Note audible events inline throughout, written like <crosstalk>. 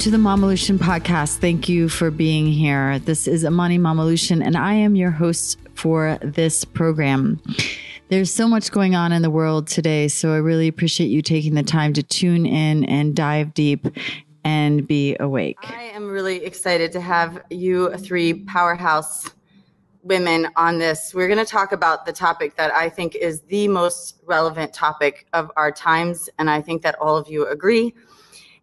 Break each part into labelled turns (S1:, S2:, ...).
S1: To the Mamalution podcast. Thank you for being here. This is Amani Mamalution, and I am your host for this program. There's so much going on in the world today, so I really appreciate you taking the time to tune in and dive deep and be awake.
S2: I am really excited to have you three powerhouse women on this. We're going to talk about the topic that I think is the most relevant topic of our times, and I think that all of you agree.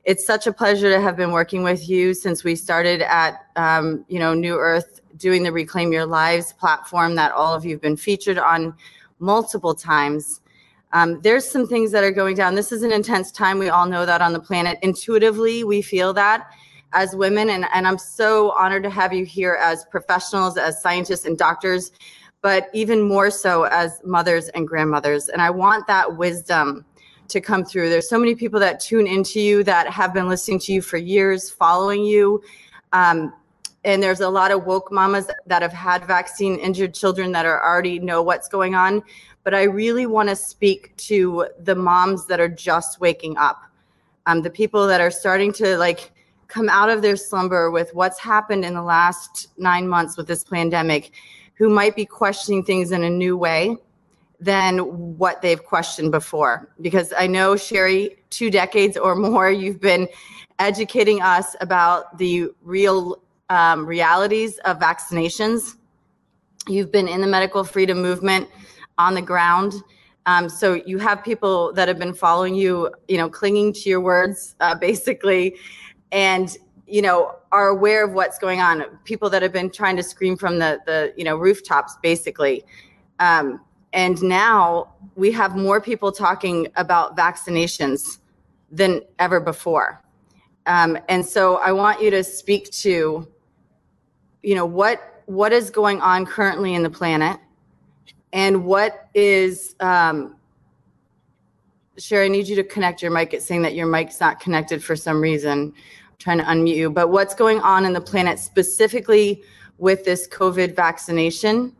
S2: It's such a pleasure to have been working with you since we started at um, you know New Earth doing the Reclaim Your Lives platform that all of you have been featured on multiple times. Um, there's some things that are going down. This is an intense time. We all know that on the planet. Intuitively, we feel that as women. And, and I'm so honored to have you here as professionals, as scientists and doctors, but even more so as mothers and grandmothers. And I want that wisdom to come through. There's so many people that tune into you that have been listening to you for years, following you. Um, and there's a lot of woke mamas that have had vaccine injured children that are already know what's going on but i really want to speak to the moms that are just waking up um, the people that are starting to like come out of their slumber with what's happened in the last nine months with this pandemic who might be questioning things in a new way than what they've questioned before because i know Sherri two decades or more you've been educating us about the real um, realities of vaccinations. You've been in the medical freedom movement on the ground. Um, so you have people that have been following you, you know, clinging to your words, uh, basically, and you know are aware of what's going on. People that have been trying to scream from the the you know rooftops, basically. Um, and now we have more people talking about vaccinations than ever before. Um, and so I want you to speak to you know what what is going on currently in the planet and what is um, Sherri, I need you to connect your mic. It's saying that your mic's not connected for some reason. I'm trying to unmute you. But what's going on in the planet specifically with this COVID vaccination?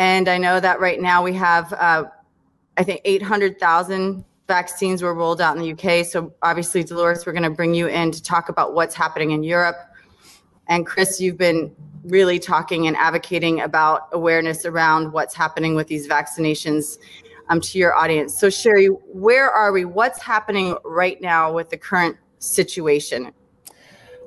S2: And I know that right now we have, uh, I think, 800,000 vaccines were rolled out in the UK. So obviously, Dolores, we're going to bring you in to talk about what's happening in Europe and Chris, you've been really talking and advocating about awareness around what's happening with these vaccinations um, to your audience. So, Sherri, where are we? What's happening right now with the current situation?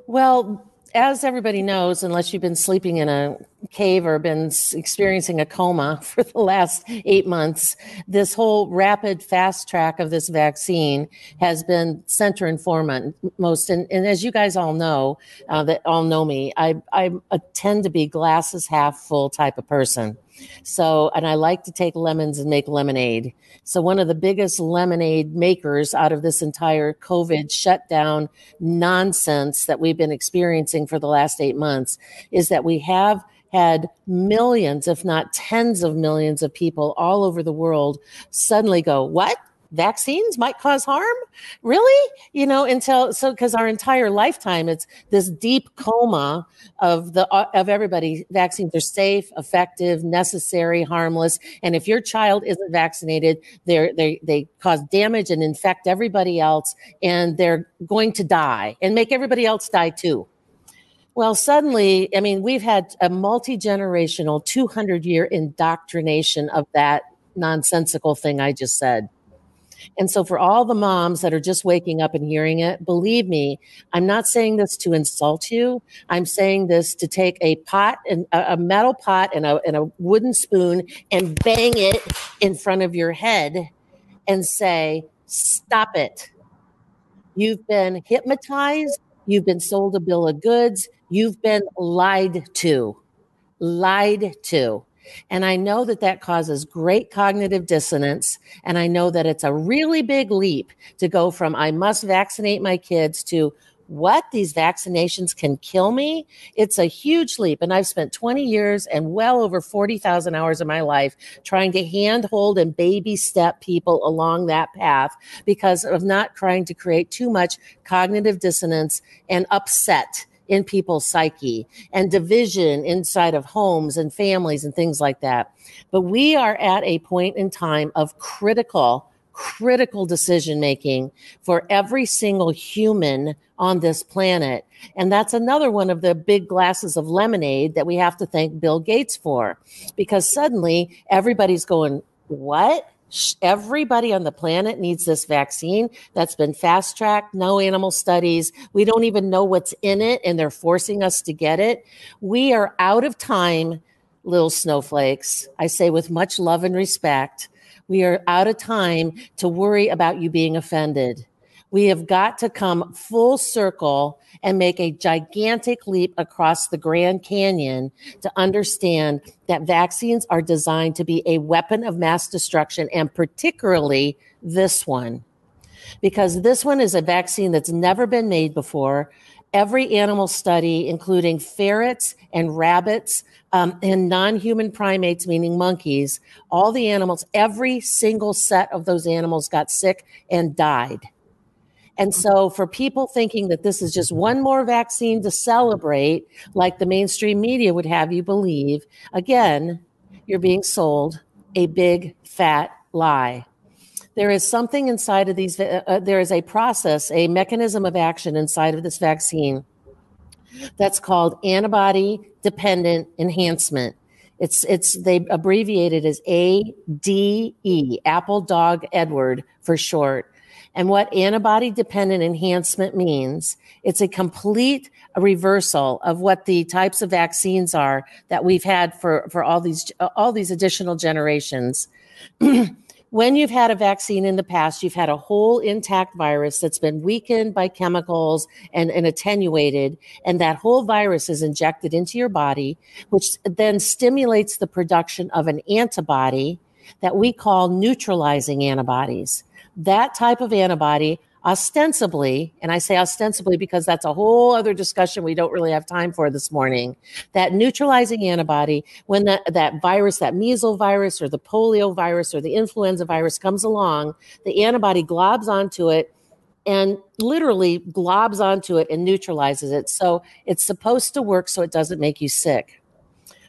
S3: Well, as everybody knows, unless you've been sleeping in a cave or been experiencing a coma <laughs> for the last eight months, this whole rapid fast track of this vaccine has been center and foremost. And, and as you guys all know, uh, that all know me, I, I tend to be glasses half full type of person. So, and I like to take lemons and make lemonade. So, one of the biggest lemonade makers out of this entire COVID shutdown nonsense that we've been experiencing for the last eight months is that we have had millions, if not tens of millions of people all over the world suddenly go, What? Vaccines might cause harm? Really? You know until so because our entire lifetime it's this deep coma of the uh, of everybody. Vaccines are safe effective necessary harmless. And if your child isn't vaccinated they're they they cause damage and infect everybody else and they're going to die and make everybody else die too. Well, suddenly, I mean, we've had a multi generational, 200 year indoctrination of that nonsensical thing I just said. And so, for all the moms that are just waking up and hearing it, believe me, I'm not saying this to insult you. I'm saying this to take a pot and a metal pot and a, and a wooden spoon and bang it in front of your head and say, Stop it. You've been hypnotized. You've been sold a bill of goods. You've been lied to. Lied to. And I know that that causes great cognitive dissonance. And I know that it's a really big leap to go from I must vaccinate my kids to what these vaccinations can kill me. It's a huge leap. And I've spent 20 years and well over 40,000 hours of my life trying to handhold and baby step people along that path because of not trying to create too much cognitive dissonance and upset in people's psyche and division inside of homes and families and things like that. But we are at a point in time of critical critical decision making for every single human on this planet. And that's another one of the big glasses of lemonade that we have to thank Bill Gates for because suddenly everybody's going, What? Everybody on the planet needs this vaccine that's been fast tracked, no animal studies. We don't even know what's in it, and they're forcing us to get it. We are out of time, little snowflakes. I say with much love and respect. We are out of time to worry about you being offended. We have got to come full circle and make a gigantic leap across the Grand Canyon to understand that vaccines are designed to be a weapon of mass destruction, and particularly this one. Because this one is a vaccine that's never been made before. Every animal study, including ferrets and rabbits um, and non human primates, meaning monkeys, all the animals, every single set of those animals got sick and died. And so, for people thinking that this is just one more vaccine to celebrate, like the mainstream media would have you believe, again, you're being sold a big fat lie. There is something inside of these, uh, uh, there is a process, a mechanism of action inside of this vaccine that's called antibody dependent enhancement. It's, it's, they abbreviate it as ADE, Apple Dog Edward for short. And what antibody dependent enhancement means, it's a complete reversal of what the types of vaccines are that we've had for, for all these, all these additional generations. <clears throat> when you've had a vaccine in the past, you've had a whole intact virus that's been weakened by chemicals and, and, attenuated, and that whole virus is injected into your body, which then stimulates the production of an antibody that we call neutralizing antibodies that type of antibody ostensibly, and I say ostensibly because that's a whole other discussion we don't really have time for this morning, that neutralizing antibody, when that, that virus, that measles virus or the polio virus or the influenza virus comes along, the antibody globs onto it and literally globs onto it and neutralizes it. So it's supposed to work so it doesn't make you sick.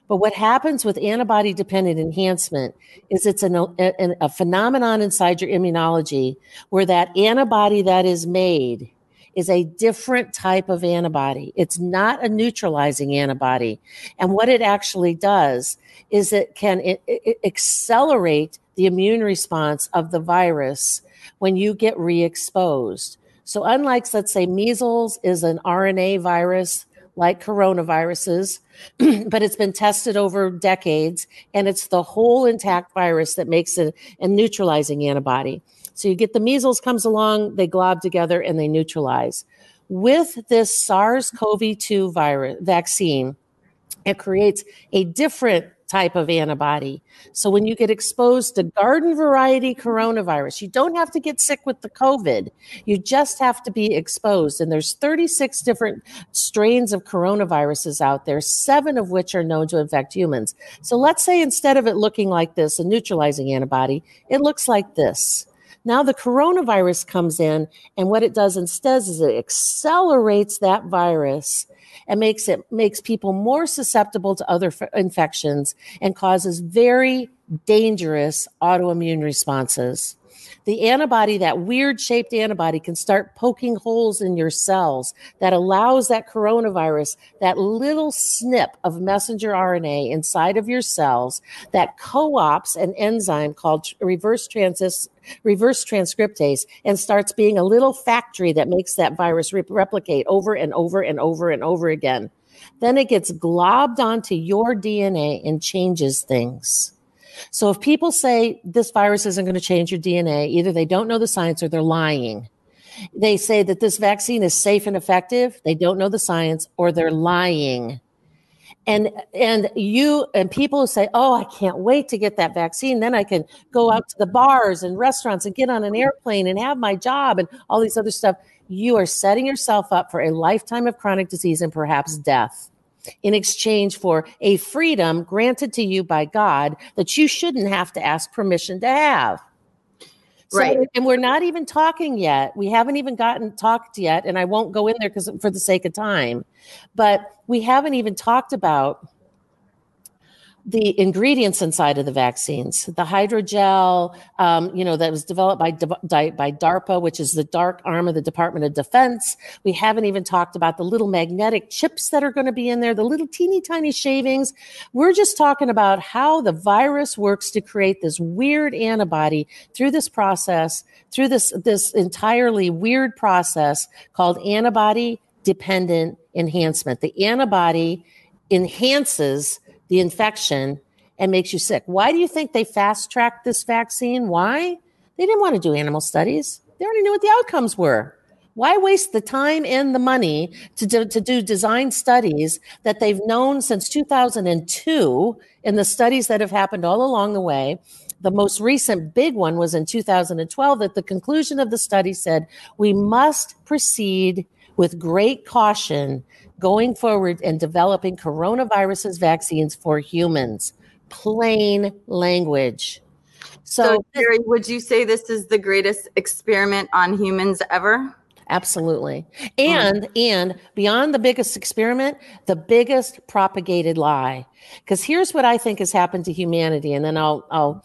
S3: But what happens with antibody dependent enhancement is it's an, a, a phenomenon inside your immunology where that antibody that is made is a different type of antibody. It's not a neutralizing antibody. And what it actually does is it can it, it accelerate the immune response of the virus when you get re exposed. So, unlike, let's say, measles is an RNA virus like coronaviruses, <clears throat> but it's been tested over decades and it's the whole intact virus that makes it a neutralizing antibody. So you get the measles comes along, they glob together and they neutralize. With this SARS CoV 2 virus vaccine, it creates a different type of antibody. So when you get exposed to garden variety coronavirus, you don't have to get sick with the COVID. You just have to be exposed. And there's 36 different strains of coronaviruses out there, seven of which are known to infect humans. So let's say instead of it looking like this, a neutralizing antibody, it looks like this. Now the coronavirus comes in, and what it does instead is it accelerates that virus and makes it makes people more susceptible to other f- infections and causes very dangerous autoimmune responses the antibody, that weird shaped antibody, can start poking holes in your cells that allows that coronavirus, that little snip of messenger RNA inside of your cells that co ops an enzyme called reverse reverse transcriptase and starts being a little factory that makes that virus re- replicate over and over and over and over again. Then it gets globbed onto your DNA and changes things. So if people say this virus isn't going to change your DNA, either they don't know the science or they're lying. They say that this vaccine is safe and effective, they don't know the science or they're lying. And and you and people say, "Oh, I can't wait to get that vaccine. Then I can go out to the bars and restaurants and get on an airplane and have my job and all these other stuff." You are setting yourself up for a lifetime of chronic disease and perhaps death in exchange for a freedom granted to you by God that you shouldn't have to ask permission to have. So, right. And we're not even talking yet. We haven't even gotten talked yet. And I won't go in there because for the sake of time, but we haven't even talked about the ingredients inside of the vaccines, the hydrogel, um, you know, that was developed by, by DARPA, which is the dark arm of the Department of Defense. We haven't even talked about the little magnetic chips that are going to be in there, the little teeny tiny shavings. We're just talking about how the virus works to create this weird antibody through this process, through this, this entirely weird process called antibody dependent enhancement. The antibody enhances the infection and makes you sick. Why do you think they fast tracked this vaccine? Why? They didn't want to do animal studies. They already knew what the outcomes were. Why waste the time and the money to do, to do design studies that they've known since 2002 in the studies that have happened all along the way? The most recent big one was in 2012 that the conclusion of the study said we must proceed with great caution going forward and developing coronaviruses vaccines for humans. Plain language.
S2: So, so Sherri, would you say this is the greatest experiment on humans ever?
S3: Absolutely. And mm. and beyond the biggest experiment, the biggest propagated lie. Because here's what I think has happened to humanity, and then I'll I'll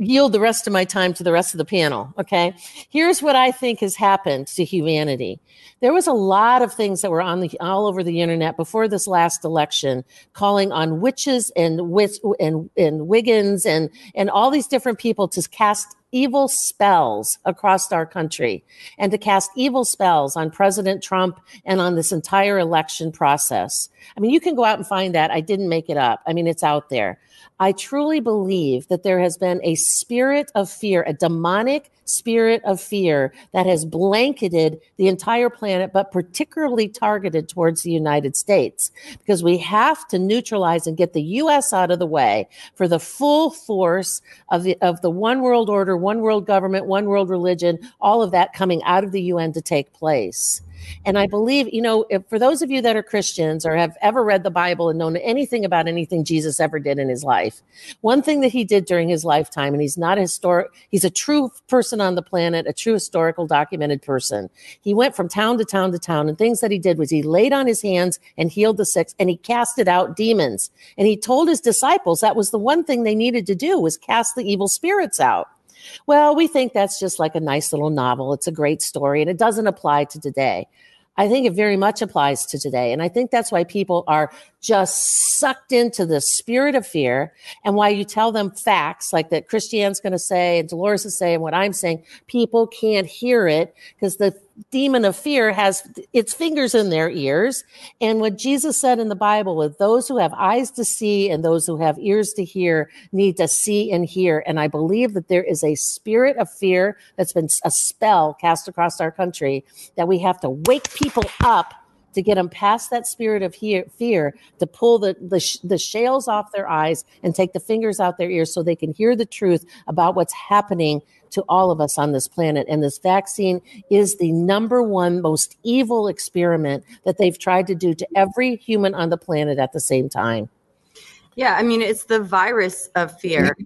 S3: yield the rest of my time to the rest of the panel. Okay. Here's what I think has happened to humanity. There was a lot of things that were on the all over the internet before this last election, calling on witches and witch and, and Wiccans and and all these different people to cast evil spells across our country and to cast evil spells on President Trump and on this entire election process. I mean, you can go out and find that. I didn't make it up. I mean, it's out there. I truly believe that there has been a spirit of fear, a demonic spirit of fear that has blanketed the entire planet, but particularly targeted towards the United States, because we have to neutralize and get the U.S. out of the way for the full force of the, of the one world order, one world government, one world religion, all of that coming out of the UN to take place. And I believe, you know, if, for those of you that are Christians or have ever read the Bible and known anything about anything Jesus ever did in his life, one thing that he did during his lifetime, and he's not a historic, he's a true person on the planet, a true historical documented person. He went from town to town to town, and things that he did was he laid on his hands and healed the sick, and he casted out demons. And he told his disciples that was the one thing they needed to do was cast the evil spirits out. Well, we think that's just like a nice little novel. It's a great story and it doesn't apply to today. I think it very much applies to today. And I think that's why people are just sucked into the spirit of fear and why you tell them facts like that Christiane's going to say and Dolores is saying what I'm saying. People can't hear it because the demon of fear has its fingers in their ears. And what Jesus said in the Bible with those who have eyes to see and those who have ears to hear need to see and hear. And I believe that there is a spirit of fear that's been a spell cast across our country that we have to wake people up to get them past that spirit of fear, to pull the, the, the shales off their eyes and take the fingers out their ears so they can hear the truth about what's happening to all of us on this planet. And this vaccine is the number one most evil experiment that they've tried to do to every human on the planet at the same time.
S2: Yeah, I mean, it's the virus of fear.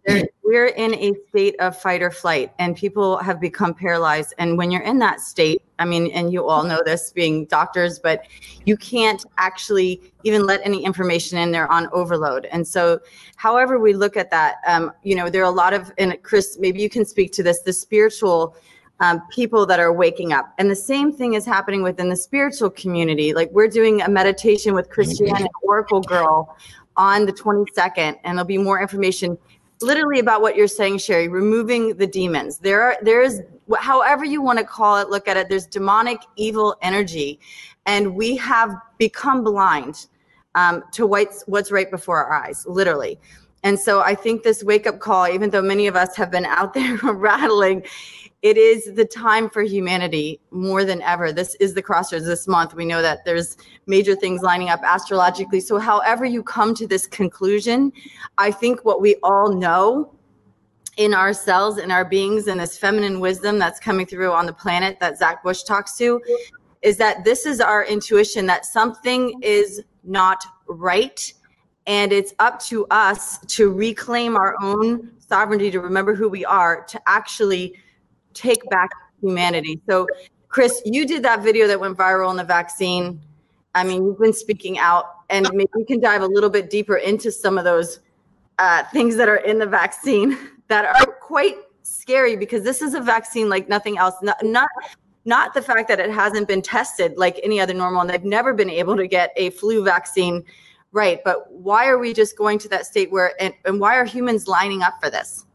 S2: We're in a state of fight or flight, and people have become paralyzed. And when you're in that state, I mean, and you all know this being doctors, but you can't actually even let any information in there on overload. And so, however, we look at that, um, you know, there are a lot of, and Chris, maybe you can speak to this, the spiritual. Um, people that are waking up. And the same thing is happening within the spiritual community. Like we're doing a meditation with Christiane Oracle Girl on the 22nd, and there'll be more information literally about what you're saying, Sherri, removing the demons. There are there is however you want to call it, look at it, there's demonic evil energy. And we have become blind um, to what's what's right before our eyes, literally. And so I think this wake up call, even though many of us have been out <laughs> there rattling, it is the time for humanity more than ever. This is the crossroads this month. We know that there's major things lining up astrologically. So, however, you come to this conclusion, I think what we all know in ourselves, in our beings, and this feminine wisdom that's coming through on the planet that Zach Bush talks to is that this is our intuition that something is not right. And it's up to us to reclaim our own sovereignty, to remember who we are, to actually take back humanity. So, Chris, you did that video that went viral on the vaccine. I mean, you've been speaking out, and maybe we can dive a little bit deeper into some of those uh, things that are in the vaccine <laughs> that are quite scary because this is a vaccine like nothing else. Not, not not the fact that it hasn't been tested like any other normal and they've never been able to get a flu vaccine right but why are we just going to that state where and, and why are humans lining up for this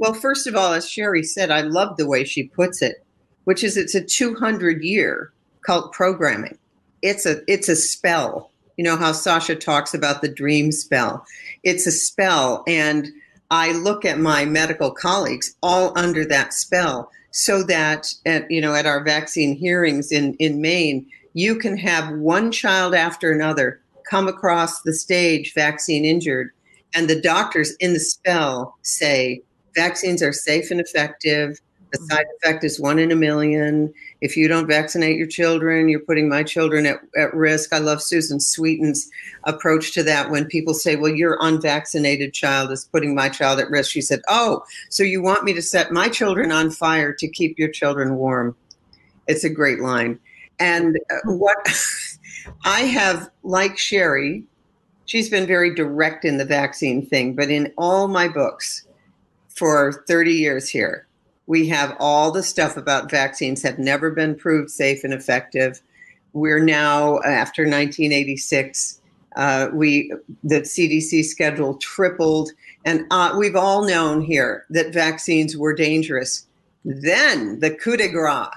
S4: well first of all as Sherri said i love the way she puts it which is it's a 200 year cult programming. It's a it's a spell. You know how sasha talks about the dream spell? It's a spell and i look at my medical colleagues all under that spell so that at you know at our vaccine hearings in in Maine, you can have one child after another come across the stage vaccine injured, and the doctors in the spell say vaccines are safe and effective. The mm-hmm. side effect is one in a million. If you don't vaccinate your children, you're putting my children at, at risk. I love Susan Sweeten's approach to that when people say, Well, your unvaccinated child is putting my child at risk. She said, Oh, so you want me to set my children on fire to keep your children warm? It's a great line. And uh, what <laughs> I have, like Sherri, she's been very direct in the vaccine thing, but in all my books for 30 years here, we have all the stuff about vaccines have never been proved safe and effective. We're now after 1986. Uh, we the CDC schedule tripled, and uh, we've all known here that vaccines were dangerous. Then the coup de grace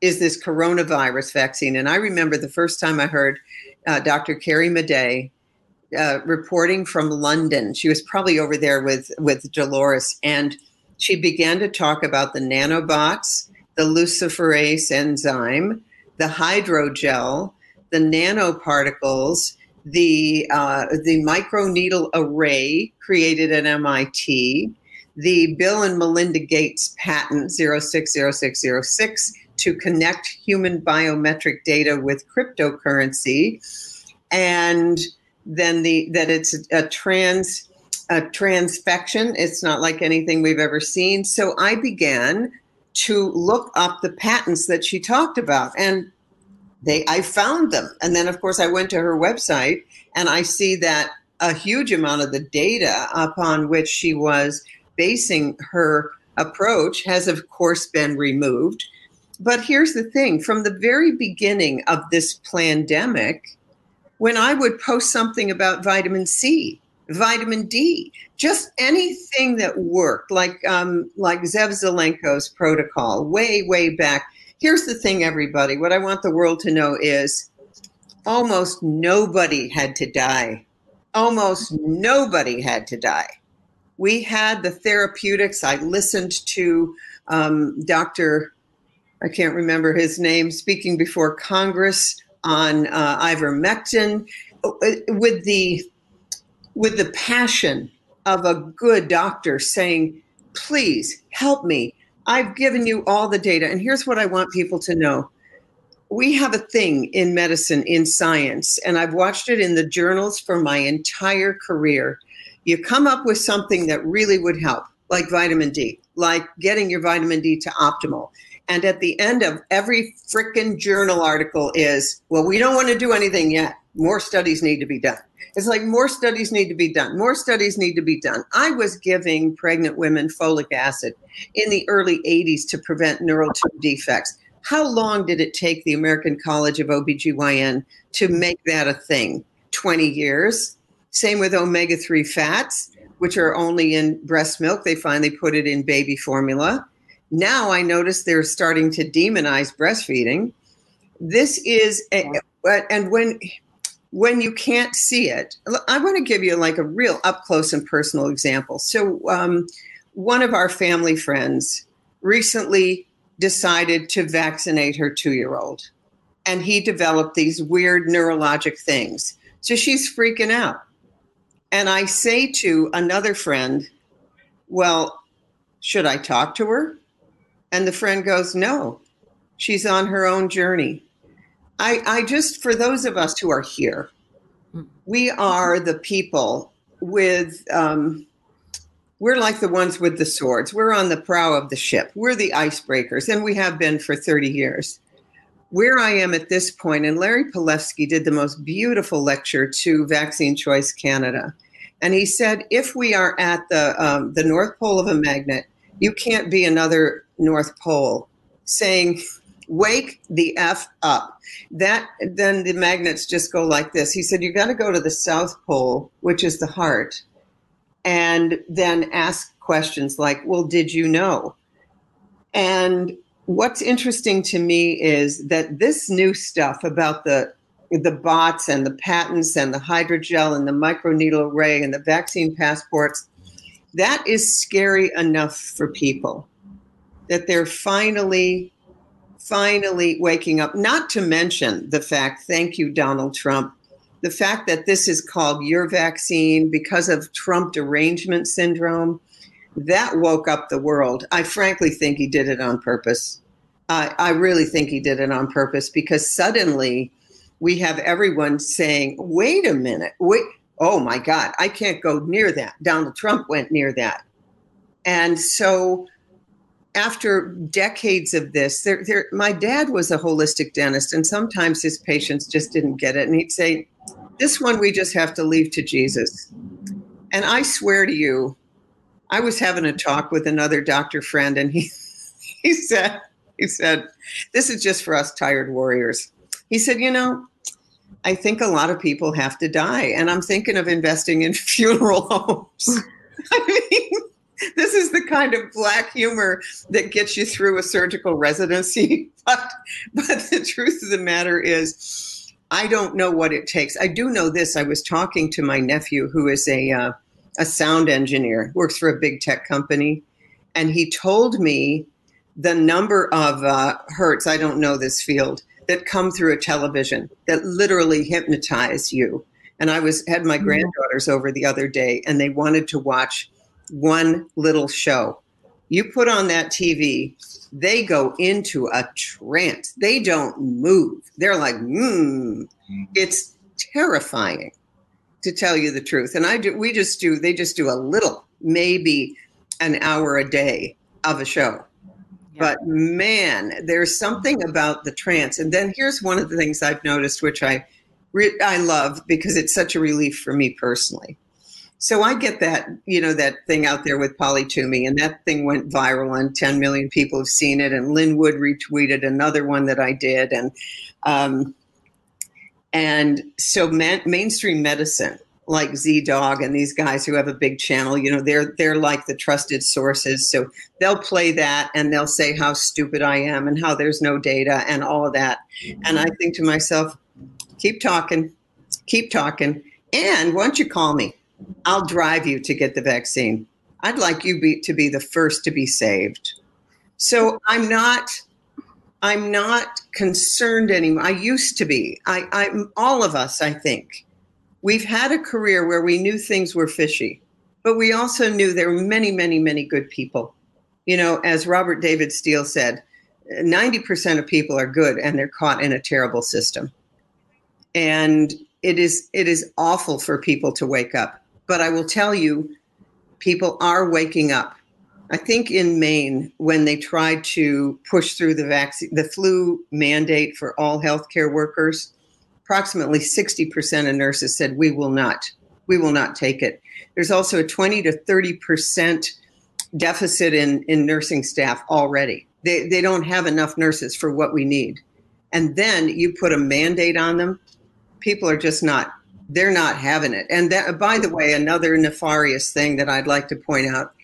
S4: is this coronavirus vaccine, and I remember the first time I heard uh, Dr. Carrie Madej uh, reporting from London. She was probably over there with with Dolores and she began to talk about the nanobots, the luciferase enzyme, the hydrogel, the nanoparticles, the uh, the microneedle array created at MIT, the Bill and Melinda Gates patent 060606 to connect human biometric data with cryptocurrency, and then the that it's a trans a transfection. It's not like anything we've ever seen. So I began to look up the patents that she talked about and they I found them. And then of course I went to her website and I see that a huge amount of the data upon which she was basing her approach has of course been removed. But here's the thing, from the very beginning of this pandemic, when I would post something about vitamin C, vitamin D, just anything that worked, like um, like Zev Zelenko's protocol way, way back. Here's the thing, everybody. What I want the world to know is almost nobody had to die. Almost nobody had to die. We had the therapeutics. I listened to um, Dr. I can't remember his name speaking before Congress on uh, ivermectin uh, with the with the passion of a good doctor saying, please help me. I've given you all the data. And here's what I want people to know we have a thing in medicine, in science, and I've watched it in the journals for my entire career. You come up with something that really would help, like vitamin D, like getting your vitamin D to optimal. And at the end of every freaking journal article is, well, we don't want to do anything yet. More studies need to be done. It's like more studies need to be done. More studies need to be done. I was giving pregnant women folic acid in the early 80s to prevent neural tube defects. How long did it take the American College of OBGYN to make that a thing? 20 years. Same with omega 3 fats, which are only in breast milk. They finally put it in baby formula. Now I notice they're starting to demonize breastfeeding. This is, a, and when when you can't see it, I want to give you like a real up close and personal example. So, um, one of our family friends recently decided to vaccinate her two year old, and he developed these weird neurologic things. So she's freaking out. And I say to another friend, Well, should I talk to her? And the friend goes, No, she's on her own journey. I, I just, for those of us who are here, we are the people with, um, we're like the ones with the swords. We're on the prow of the ship. We're the icebreakers, and we have been for 30 years. Where I am at this point, and Larry Palevsky did the most beautiful lecture to Vaccine Choice Canada. And he said, if we are at the um, the North Pole of a magnet, you can't be another North Pole. Saying, wake the f up. That then the magnets just go like this. He said, you got to go to the South Pole, which is the heart, and then ask questions like, well, did you know? And what's interesting to me is that this new stuff about the the bots and the patents and the hydrogel and the microneedle array and the vaccine passports, that is scary enough for people that they're finally, finally waking up. Not to mention the fact, thank you, Donald Trump, the fact that this is called your vaccine because of Trump derangement syndrome, that woke up the world. I frankly think he did it on purpose. I, really think he did it on purpose because suddenly we have everyone saying, wait a minute, wait, oh my God, I can't go near that. Donald Trump went near that. And so after decades of this, there, there, my dad was a holistic dentist, and sometimes his patients just didn't get it. And he'd say, This one we just have to leave to Jesus. And I swear to you, I was having a talk with another doctor friend, and he, <laughs> he said, he said, This is just for us tired warriors. He said, You know, I think a lot of people have to die, and I'm thinking of investing in <laughs> funeral homes. <laughs> I mean, this is the kind of black humor that gets you through a surgical residency. <laughs> But, but the truth of the matter is, I don't know what it takes. I do know this. I was talking to my nephew, who is a uh, a sound engineer, works for a big tech company, and he told me the number of uh, hertz. I don't know this field that come through a television that literally hypnotize you. And I was had my mm-hmm. granddaughters over the other day, and they wanted to watch one little show. You put on that TV, they go into a trance. They don't move. They're like, hmm. It's terrifying, to tell you the truth. And I do. We just do. They just do a little, maybe an hour a day of a show but man, there's something about the trance. And then here's one of the things I've noticed, which I re- I love because it's such a relief for me personally. So I get that, you know, that thing out there with Polly Tommey, and that thing went viral, and 10 million people have seen it. And Lin Wood retweeted another one that I did, and um, and so mainstream medicine like ZDogg and these guys who have a big channel, you know, they're they're like the trusted sources. So they'll play that and they'll say how stupid I am and how there's no data and all of that. And I think to myself, keep talking, keep talking. And once you call me, I'll drive you to get the vaccine. I'd like you be, to be the first to be saved. So I'm not I'm not concerned anymore. I used to be. I, I'm all of us, I think we've had a career where we knew things were fishy, but we also knew there were many, many, many good people. You know, as Robert David Steele said, 90% of people are good and they're caught in a terrible system. And it is it is awful for people to wake up. But I will tell you, people are waking up. I think in Maine, when they tried to push through the vaccine, the flu mandate for all healthcare workers, approximately 60% of nurses said we will not we will not take it. There's also a 20 to 30% deficit in, in nursing staff already. They, they don't have enough nurses for what we need. And then you put a mandate on them people are just not they're not having it. And that by the way another nefarious thing that i'd like to point out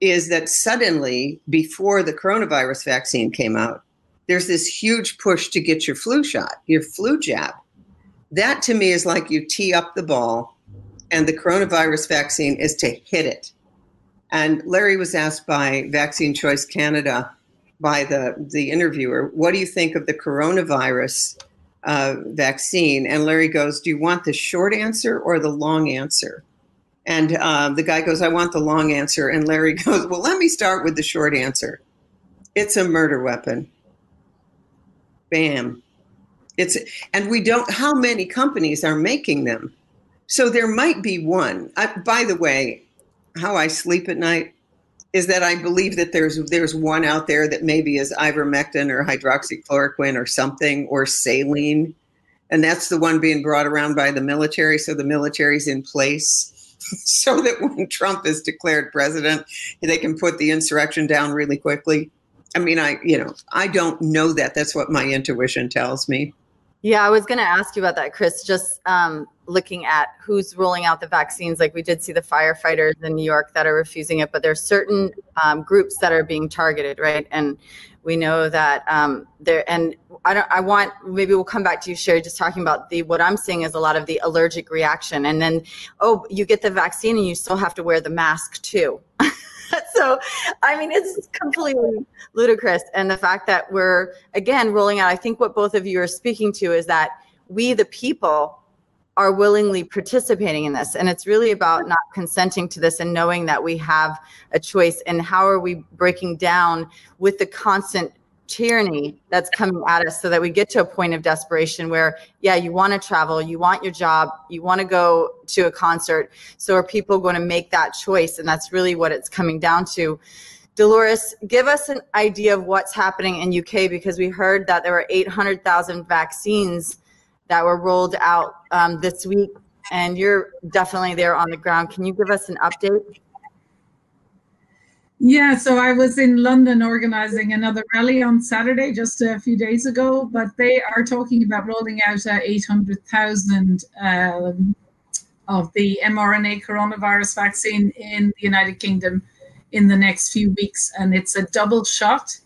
S4: is that suddenly before the coronavirus vaccine came out there's this huge push to get your flu shot your flu jab that to me is like you tee up the ball, and the coronavirus vaccine is to hit it. And Larry was asked by Vaccine Choice Canada, by the, the interviewer, what do you think of the coronavirus uh, vaccine? And Larry goes, Do you want the short answer or the long answer? And uh, the guy goes, I want the long answer. And Larry <laughs> goes, Well, let me start with the short answer. It's a murder weapon. Bam. It's and we don't. How many companies are making them? So there might be one. I, by the way, how I sleep at night is that I believe that there's there's one out there that maybe is ivermectin or hydroxychloroquine or something or saline, and that's the one being brought around by the military. So the military's in place <laughs> so that when Trump is declared president, they can put the insurrection down really quickly. I mean, I, you know, I don't know that. That's what my intuition tells me.
S2: Yeah, I was going to ask you about that, Chris. Just um, looking at who's rolling out the vaccines, like we did see the firefighters in New York that are refusing it, but there's certain um, groups that are being targeted, right? And we know that um, there. And I don't. I want maybe we'll come back to you, Sherri, just talking about the what I'm seeing is a lot of the allergic reaction, and then oh, you get the vaccine and you still have to wear the mask too. <laughs> <laughs> so, I mean, it's completely ludicrous. And the fact that we're, again, rolling out, I think what both of you are speaking to is that we, the people, are willingly participating in this. And it's really about not consenting to this and knowing that we have a choice. And how are we breaking down with the constant tyranny that's coming at us so that we get to a point of desperation where yeah you want to travel you want your job you want to go to a concert. So are people going to make that choice? And that's really what it's coming down to. Dolores give us an idea of what's happening in uk because we heard that there were 800000 vaccines that were rolled out um, this week and you're definitely there on the ground. Can you give us an update
S5: yeah, so I was in London organizing another rally on Saturday, just a few days ago, but they are talking about rolling out uh, 800,000 um, of the mRNA coronavirus vaccine in the United Kingdom in the next few weeks. And it's a double shot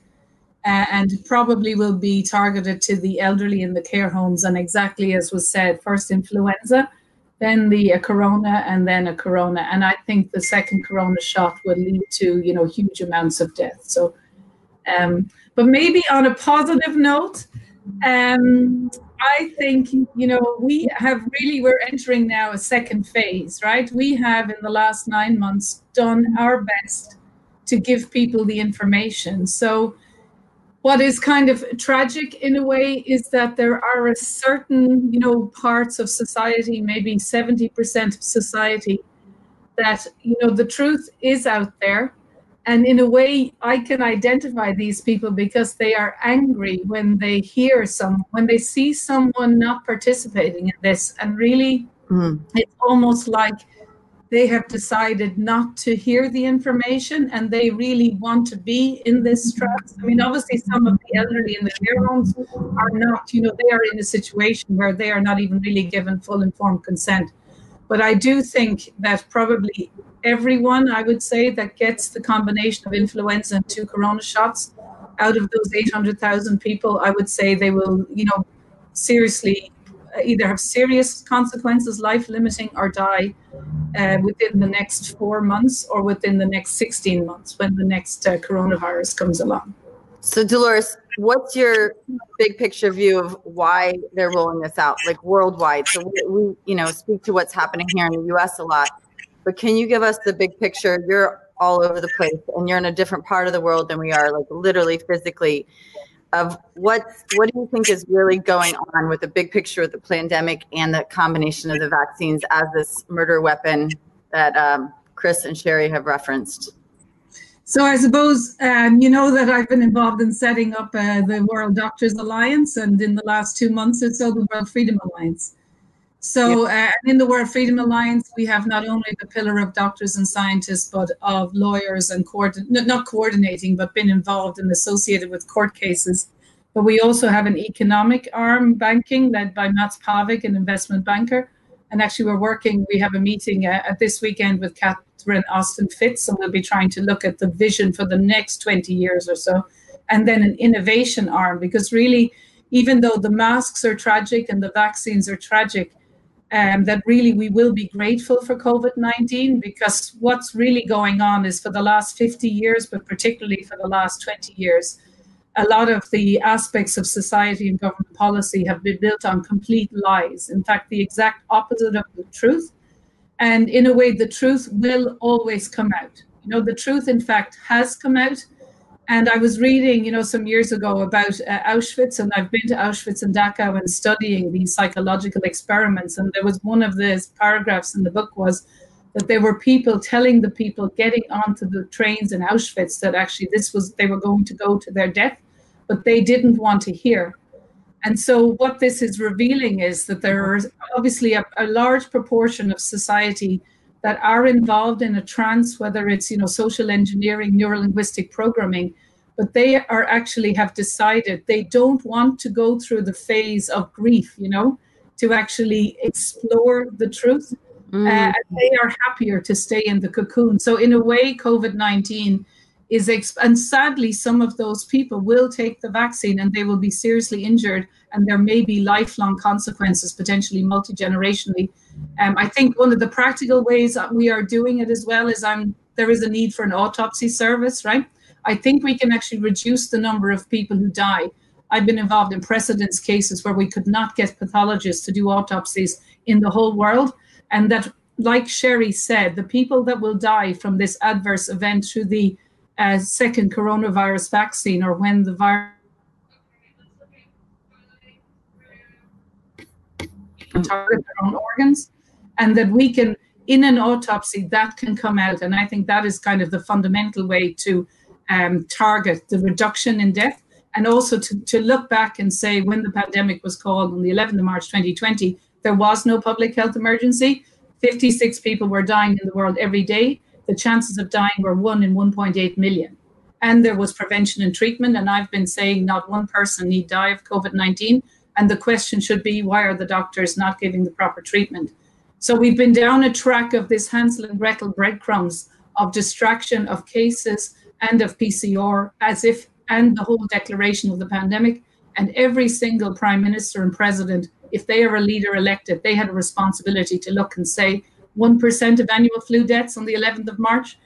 S5: uh, and probably will be targeted to the elderly in the care homes. And exactly as was said, first influenza then the a corona and then a corona. And i think the second corona shot will lead to you know huge amounts of death. So um but maybe on a positive note um i think you know we have really we're entering now a second phase right? We have in the last nine months done our best to give people the information. So what is kind of tragic in a way is that there are a certain you know parts of society maybe 70% of society that you know the truth is out there and in a way i can identify these people because they are angry when they hear some when they see someone not participating in this and really mm. it's almost like they have decided not to hear the information and they really want to be in this trust. I mean, obviously, some of the elderly in the care homes are not, you know, they are in a situation where they are not even really given full informed consent. But I do think that probably everyone, I would say, that gets the combination of influenza and two corona shots out of those 800,000 people, I would say they will, you know, seriously either have serious consequences, life limiting, or die uh, within the next four months or within the next 16 months when the next uh, coronavirus comes along.
S2: So, Dolores, what's your big picture view of why they're rolling this out, like worldwide? So, we, we, you know, speak to what's happening here in the U.S. a lot, but can you give us the big picture? You're all over the place, and you're in a different part of the world than we are, like literally physically of what what do you think is really going on with the big picture of the pandemic and the combination of the vaccines as this murder weapon that um, Chris and Sherri have referenced?
S5: So I suppose um, you know that I've been involved in setting up uh, the World Doctors Alliance, and in the last two months or so, the World Freedom Alliance. So uh, in the World Freedom Alliance, we have not only the pillar of doctors and scientists, but of lawyers and coordin- not coordinating, but been involved and associated with court cases. But we also have an economic arm, banking, led by Mats Pavik, an investment banker. And actually, we're working. We have a meeting uh, at this weekend with Catherine Austin Fitts, and we'll be trying to look at the vision for the next 20 years or so, and then an innovation arm, because really, even though the masks are tragic and the vaccines are tragic, um, that really we will be grateful for COVID 19 because what's really going on is for the last 50 years, but particularly for the last 20 years, a lot of the aspects of society and government policy have been built on complete lies. In fact, the exact opposite of the truth. And in a way, the truth will always come out. You know, the truth, in fact, has come out and I was reading, you know, some years ago about uh, Auschwitz, and I've been to Auschwitz and Dachau and studying these psychological experiments. And there was one of the paragraphs in the book was that there were people telling the people getting onto the trains in Auschwitz that actually this was they were going to go to their death, but they didn't want to hear. And so, what this is revealing is that there is obviously a, a large proportion of society that are involved in a trance, whether it's you know social engineering, neurolinguistic programming, but they are actually have decided they don't want to go through the phase of grief, you know, to actually explore the truth. Mm. Uh, they are happier to stay in the cocoon. So in a way, COVID nineteen is exp- and sadly some of those people will take the vaccine and they will be seriously injured and there may be lifelong consequences potentially multi-generationally. Um, i think one of the practical ways that we are doing it as well is i'm there is a need for an autopsy service right? I think we can actually reduce the number of people who die. I've been involved in precedence cases where we could not get pathologists to do autopsies in the whole world. And that like Sherri said the people that will die from this adverse event through the uh, second coronavirus vaccine or when the virus target their own organs and that we can in an autopsy that can come out. And i think that is kind of the fundamental way to um, target the reduction in death and also to, to look back and say when the pandemic was called on the 11th of march 2020 there was no public health emergency. 56 people were dying in the world every day the chances of dying were 1 in 1.8 million. And there was prevention and treatment. And I've been saying not one person need die of COVID 19. And the question should be why are the doctors not giving the proper treatment? So we've been down a track of this Hansel and Gretel breadcrumbs of distraction of cases and of PCR as if, and the whole declaration of the pandemic. And every single prime minister and president, if they are a leader elected, they had a responsibility to look and say, 1% of annual flu deaths on the 11th of March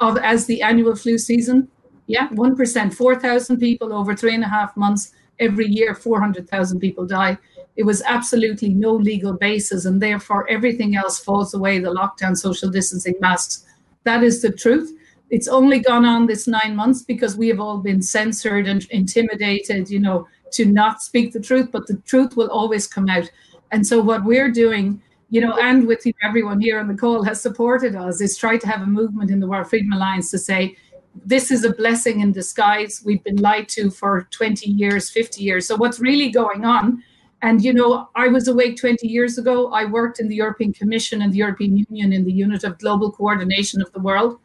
S5: of as the annual flu season. Yeah, 1%, 4,000 people over three and a half months. Every year, 400,000 people die. It was absolutely no legal basis, and therefore everything else falls away the lockdown, social distancing, masks. That is the truth. It's only gone on this nine months because we have all been censored and intimidated, you know, to not speak the truth, but the truth will always come out. And so, what we're doing you know, and with you know, everyone here on the call has supported us, is try to have a movement in the World Freedom Alliance to say, this is a blessing in disguise. We've been lied to for 20 years, 50 years. So what's really going on? And you know, I was awake 20 years ago. I worked in the European Commission and the European Union in the unit of global coordination of the world.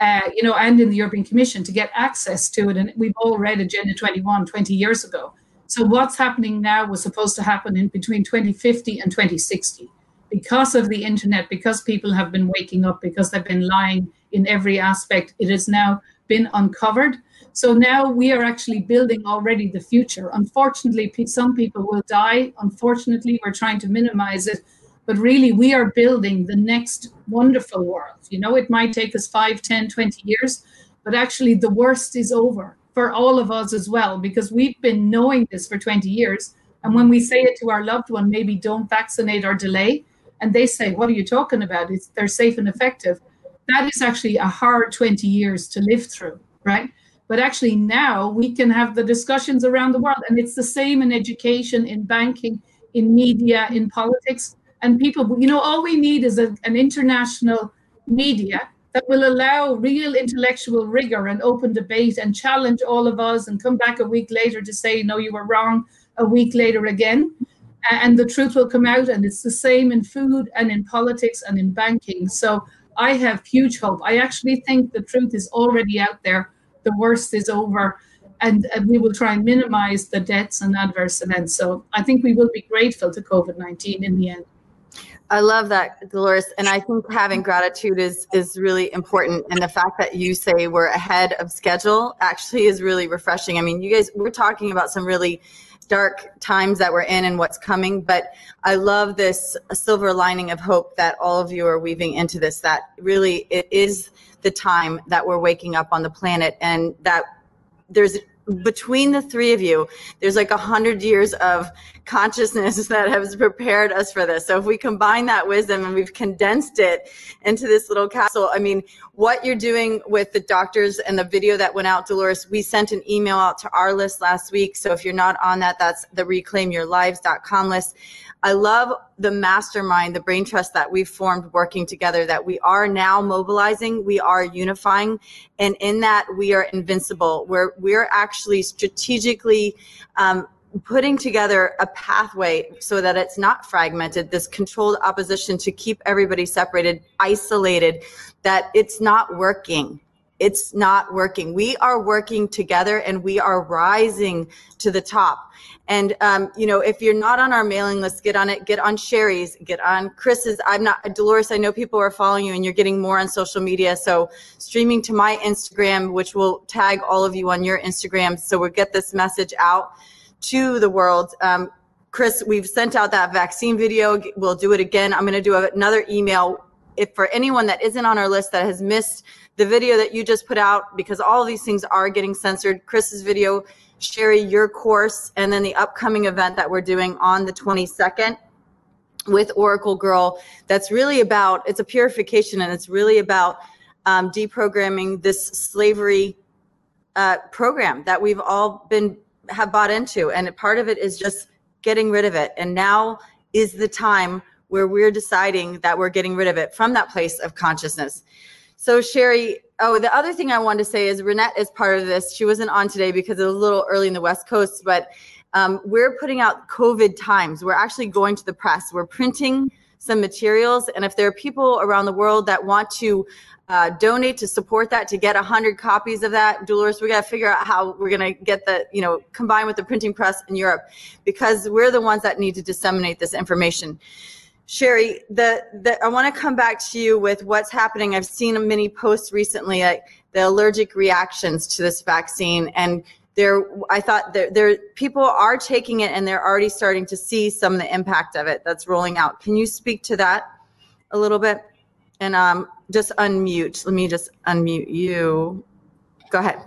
S5: Uh, you know, and in the European Commission to get access to it. And we've all read Agenda 21 20 years ago. So what's happening now was supposed to happen in between 2050 and 2060 because of the internet, because people have been waking up, because they've been lying in every aspect, it has now been uncovered. So now we are actually building already the future. Unfortunately, some people will die. Unfortunately, we're trying to minimize it. But really, we are building the next wonderful world. You know, it might take us 5, 10, 20 years, but actually, the worst is over for all of us as well, because we've been knowing this for 20 years. And when we say it to our loved one, maybe don't vaccinate or delay, and they say, What are you talking about? It's, they're safe and effective. That is actually a hard 20 years to live through, right? But actually, now we can have the discussions around the world. And it's the same in education, in banking, in media, in politics. And people, you know, all we need is a, an international media that will allow real intellectual rigor and open debate and challenge all of us and come back a week later to say, no, you were wrong a week later again and the truth will come out. And it's the same in food and in politics and in banking. So I have huge hope. I actually think the truth is already out there. The worst is over. And, and we will try and minimize the deaths and adverse events. So I think we will be grateful to COVID 19 in the end.
S2: I love that, Dolores, and I think having gratitude is is really important. And the fact that you say we're ahead of schedule actually is really refreshing. I mean, you guys, we're talking about some really dark times that we're in and what's coming. But I love this silver lining of hope that all of you are weaving into this, that really it is the time that we're waking up on the planet and that there's between the three of you, there's like a hundred years of consciousness <laughs> that has prepared us for this. So if we combine that wisdom and we've condensed it into this little capsule, I mean, what you're doing with the doctors and the video that went out, Dolores, we sent an email out to our list last week. So if you're not on that, that's the reclaimyourlives.com list. I love the mastermind, the brain trust that we've formed working together, that we are now mobilizing, we are unifying, and in that we are invincible. We're we're actually strategically um, putting together a pathway so that it's not fragmented, this controlled opposition to keep everybody separated, isolated, that it's not working it's not working. We are working together and we are rising to the top. And, um, you know, if you're not on our mailing list, get on it, get on Sherri's, get on Chris's. I'm not, Dolores, I know people are following you and you're getting more on social media. So streaming to my Instagram, which will tag all of you on your Instagram. So we'll get this message out to the world. Um, Chris, we've sent out that vaccine video. We'll do it again. I'm going to do another email. If for anyone that isn't on our list that has missed the video that you just put out, because all these things are getting censored, Chris's video, Sherri, your course, and then the upcoming event that we're doing on the 22nd with Oracle Girl. That's really about, it's a purification and it's really about um, deprogramming this slavery uh, program that we've all been, have bought into. And part of it is just getting rid of it. And now is the time where we're deciding that we're getting rid of it from that place of consciousness. So Sherri, oh, the other thing I wanted to say is Renette is part of this. She wasn't on today because it was a little early in the West Coast, but um, we're putting out COVID times. We're actually going to the press. We're printing some materials, and if there are people around the world that want to uh, donate to support that to get 100 copies of that dolores we got to figure out how we're going to get the you know combine with the printing press in europe because we're the ones that need to disseminate this information Sherri, the, the I want to come back to you with what's happening. I've seen many posts recently, like the allergic reactions to this vaccine, and there, I thought there, there people are taking it and they're already starting to see some of the impact of it that's rolling out. Can you speak to that a little bit? And um, just unmute. Let me just unmute you. Go ahead.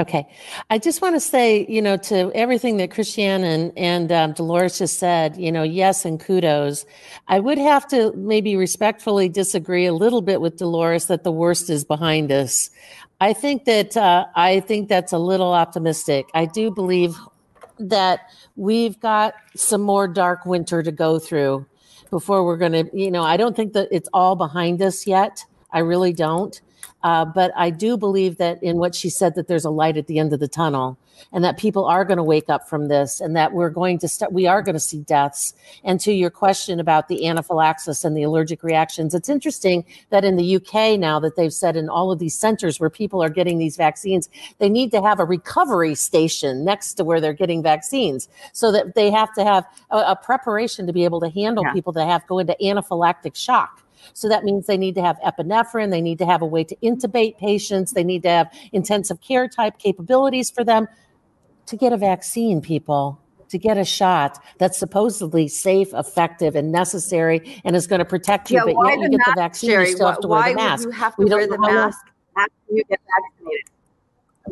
S3: Okay. I just want to say, you know, to everything that Christiane and, and um, Dolores just said, you know, yes, and kudos. I would have to maybe respectfully disagree a little bit with Dolores that the worst is behind us. I think that, uh, I think that's a little optimistic. I do believe that we've got some more dark winter to go through before we're going to, you know, I don't think that it's all behind us yet. I really don't. Uh, but I do believe that in what she said that there's a light at the end of the tunnel and that people are going to wake up from this and that we're going to start, we are going to see deaths. And to your question about the anaphylaxis and the allergic reactions, it's interesting that in the UK now that they've said in all of these centers where people are getting these vaccines, they need to have a recovery station next to where they're getting vaccines so that they have to have a, a preparation to be able to handle yeah. people that have go into anaphylactic shock. So that means they need to have epinephrine, they need to have a way to intubate patients, they need to have intensive care type capabilities for them to get a vaccine, people. To get a shot that's supposedly safe, effective, and necessary, and is going to protect you, yeah, but yet you get the vaccine, Sherri, you still have to wear the mask.
S2: you have to we wear the mask after you get
S3: vaccinated?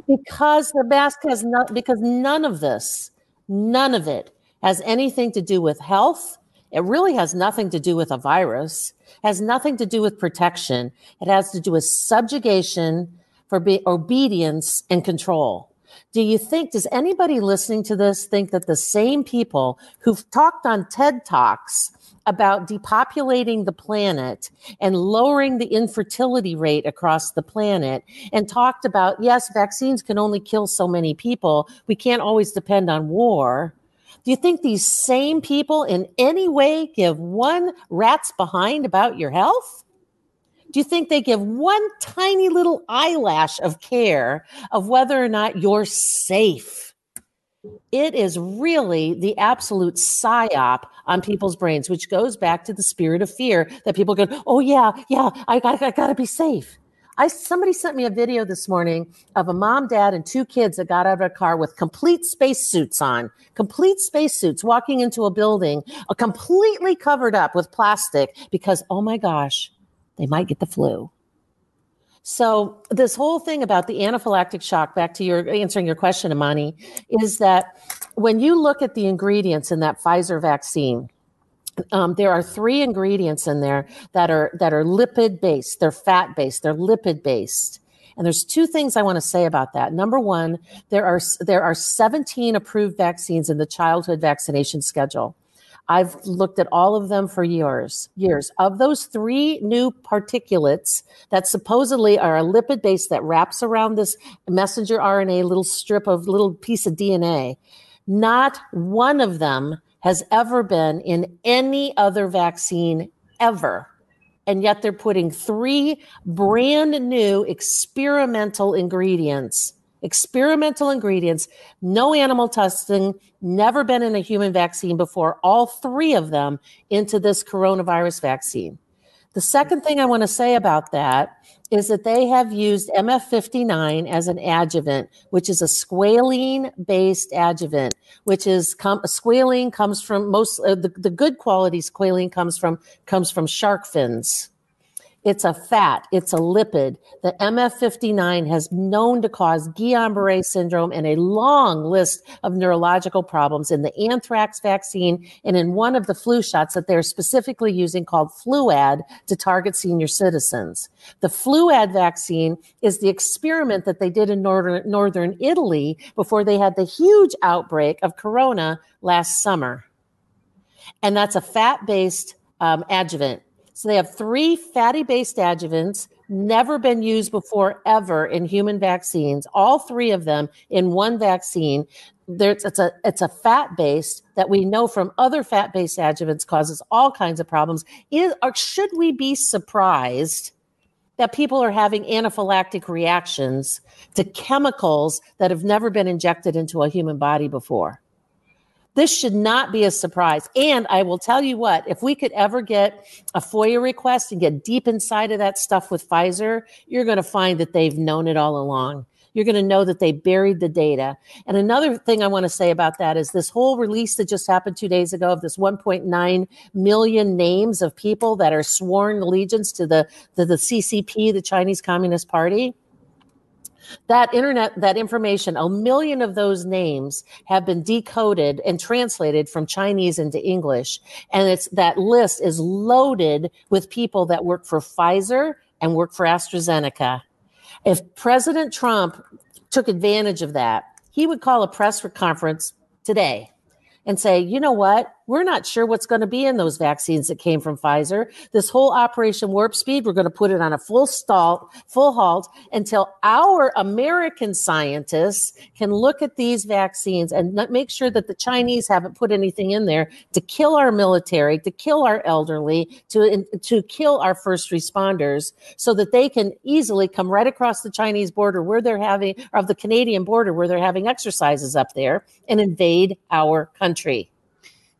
S3: Because the mask has not. Because none of this, none of it, has anything to do with health it really has nothing to do with a virus, has nothing to do with protection. It has to do with subjugation for be- obedience and control. Do you think, does anybody listening to this think that the same people who've talked on TED Talks about depopulating the planet and lowering the infertility rate across the planet and talked about, yes, vaccines can only kill so many people. We can't always depend on war. Do you think these same people in any way give one rat's behind about your health? Do you think they give one tiny little eyelash of care of whether or not you're safe? It is really the absolute psyop on people's brains, which goes back to the spirit of fear that people go, Oh, yeah, yeah, I got, I got to be safe. I somebody sent me a video this morning of a mom, dad, and two kids that got out of a car with complete spacesuits on, complete spacesuits, walking into a building, uh, completely covered up with plastic because, oh my gosh, they might get the flu. So this whole thing about the anaphylactic shock, back to your answering your question, Amani, is that when you look at the ingredients in that Pfizer vaccine, um, there are three ingredients in there that are that are lipid based. They're fat based. They're lipid based. And there's two things I want to say about that. Number one, there are there are 17 approved vaccines in the childhood vaccination schedule. I've looked at all of them for years. Years of those three new particulates that supposedly are a lipid base that wraps around this messenger RNA little strip of little piece of DNA Not one of them has ever been in any other vaccine ever. And yet they're putting three brand new experimental ingredients, experimental ingredients, no animal testing, never been in a human vaccine before, all three of them into this coronavirus vaccine. The second thing I want to say about that is that they have used MF59 as an adjuvant, which is a squalene based adjuvant, which is com- squalene comes from most uh, the, the good quality squalene comes from comes from shark fins. It's a fat, it's a lipid. The MF59 has known to cause Guillain Barre syndrome and a long list of neurological problems in the anthrax vaccine and in one of the flu shots that they're specifically using called Fluad to target senior citizens. The Fluad vaccine is the experiment that they did in northern, northern Italy before they had the huge outbreak of corona last summer. And that's a fat based um, adjuvant. So they have three fatty based adjuvants, never been used before ever in human vaccines, all three of them in one vaccine. It's a it's a fat based that we know from other fat based adjuvants causes all kinds of problems. Is or should we be surprised that people are having anaphylactic reactions to chemicals that have never been injected into a human body before? This should not be a surprise. And I will tell you what, if we could ever get a FOIA request and get deep inside of that stuff with Pfizer, you're going to find that they've known it all along. You're going to know that they buried the data. And another thing I want to say about that is this whole release that just happened two days ago of this 1.9 million names of people that are sworn allegiance to the, the, the CCP, the Chinese Communist Party that internet, that information, a million of those names have been decoded and translated from Chinese into English. And it's that list is loaded with people that work for Pfizer and work for AstraZeneca. If President Trump took advantage of that, he would call a press conference today and say, you know what? We're not sure what's going to be in those vaccines that came from Pfizer. This whole Operation Warp Speed, we're going to put it on a full stall, full halt until our American scientists can look at these vaccines and make sure that the Chinese haven't put anything in there to kill our military, to kill our elderly, to, to kill our first responders so that they can easily come right across the Chinese border where they're having, of the Canadian border where they're having exercises up there and invade our country.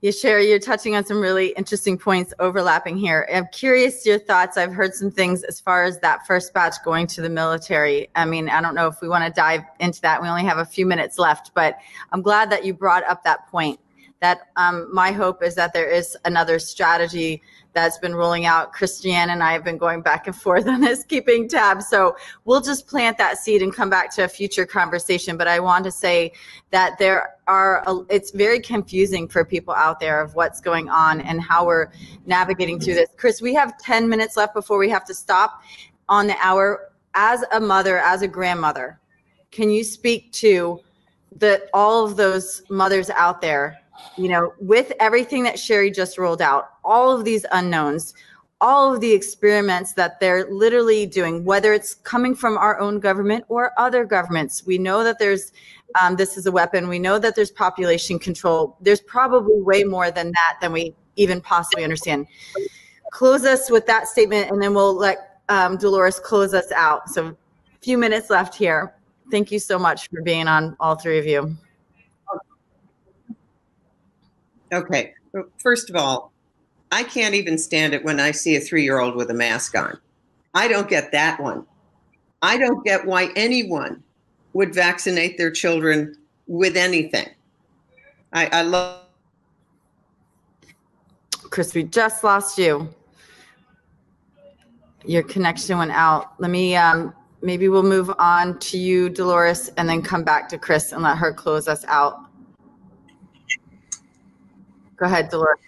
S2: Yeah, Sherri, you're touching on some really interesting points overlapping here. I'm curious your thoughts. I've heard some things as far as that first batch going to the military. I mean, I don't know if we want to dive into that. We only have a few minutes left, but I'm glad that you brought up that point. That um, my hope is that there is another strategy that's been rolling out. Christiane and I have been going back and forth on this, keeping tabs. So we'll just plant that seed and come back to a future conversation. But I want to say that there are, a, it's very confusing for people out there of what's going on and how we're navigating through this. Chris, we have 10 minutes left before we have to stop on the hour. As a mother, as a grandmother, can you speak to the all of those mothers out there you know, with everything that Sherri just rolled out, all of these unknowns, all of the experiments that they're literally doing, whether it's coming from our own government or other governments. We know that there's um, this is a weapon. We know that there's population control. There's probably way more than that than we even possibly understand. Close us with that statement, and then we'll let um, Dolores close us out. So, a few minutes left here. Thank you so much for being on, all three of you.
S4: Okay. First of all, I can't even stand it when I see a three year old with a mask on. I don't get that one. I don't get why anyone would vaccinate their children with anything. I, I love.
S2: Chris, we just lost you. Your connection went out. Let me, um, maybe we'll move on to you, Dolores, and then come back to Chris and let her close us out. Go ahead, Dolores.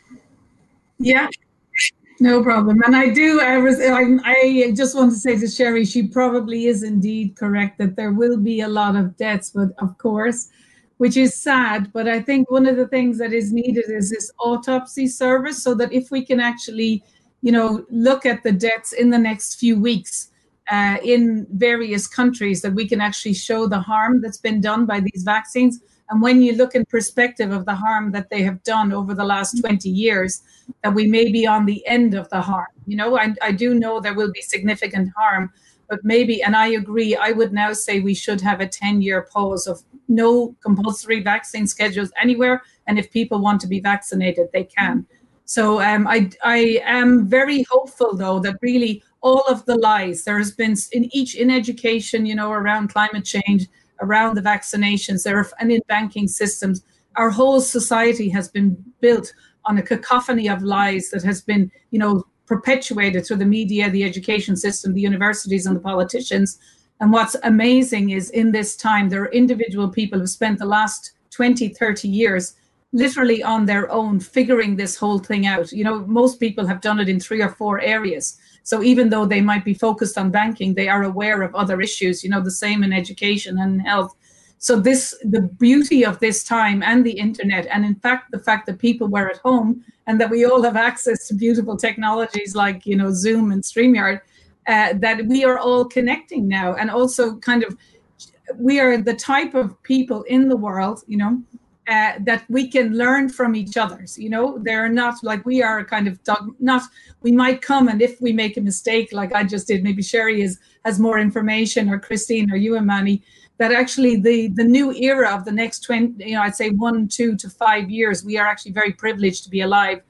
S5: Yeah, no problem. And I do, I was, I, I just want to say to Sherri, she probably is indeed correct that there will be a lot of deaths, but of course, which is sad. But I think one of the things that is needed is this autopsy service so that if we can actually, you know, look at the deaths in the next few weeks. Uh, in various countries, that we can actually show the harm that's been done by these vaccines, And when you look in perspective of the harm that they have done over the last 20 years, that we may be on the end of the harm. You know, I, I do know there will be significant harm, but maybe, and I agree, I would now say we should have a 10 year pause of no compulsory vaccine schedules anywhere. And if people want to be vaccinated, they can. So um, I, I am very hopeful, though, that really all of the lies there has been in each in education, you know, around climate change, around the vaccinations, there are, and in banking systems, our whole society has been built on a cacophony of lies that has been, you know, perpetuated through the media, the education system, the universities, and the politicians. And what's amazing is in this time, there are individual people who've spent the last 20, 30 years literally on their own figuring this whole thing out. You know, most people have done it in three or four areas. So even though they might be focused on banking, they are aware of other issues, you know, the same in education and health. So this the beauty of this time and the internet, and in fact the fact that people were at home and that we all have access to beautiful technologies like you know Zoom and StreamYard, uh, that we are all connecting now, and also kind of we are the type of people in the world, you know, uh, that we can learn from each other's you know? They're not like we are kind of dog, not we might come and if we make a mistake like i just did maybe Sherri is has more information or christine or you and manny that actually the the new era of the next 20 you know i'd say one two to five years we are actually very privileged to be alive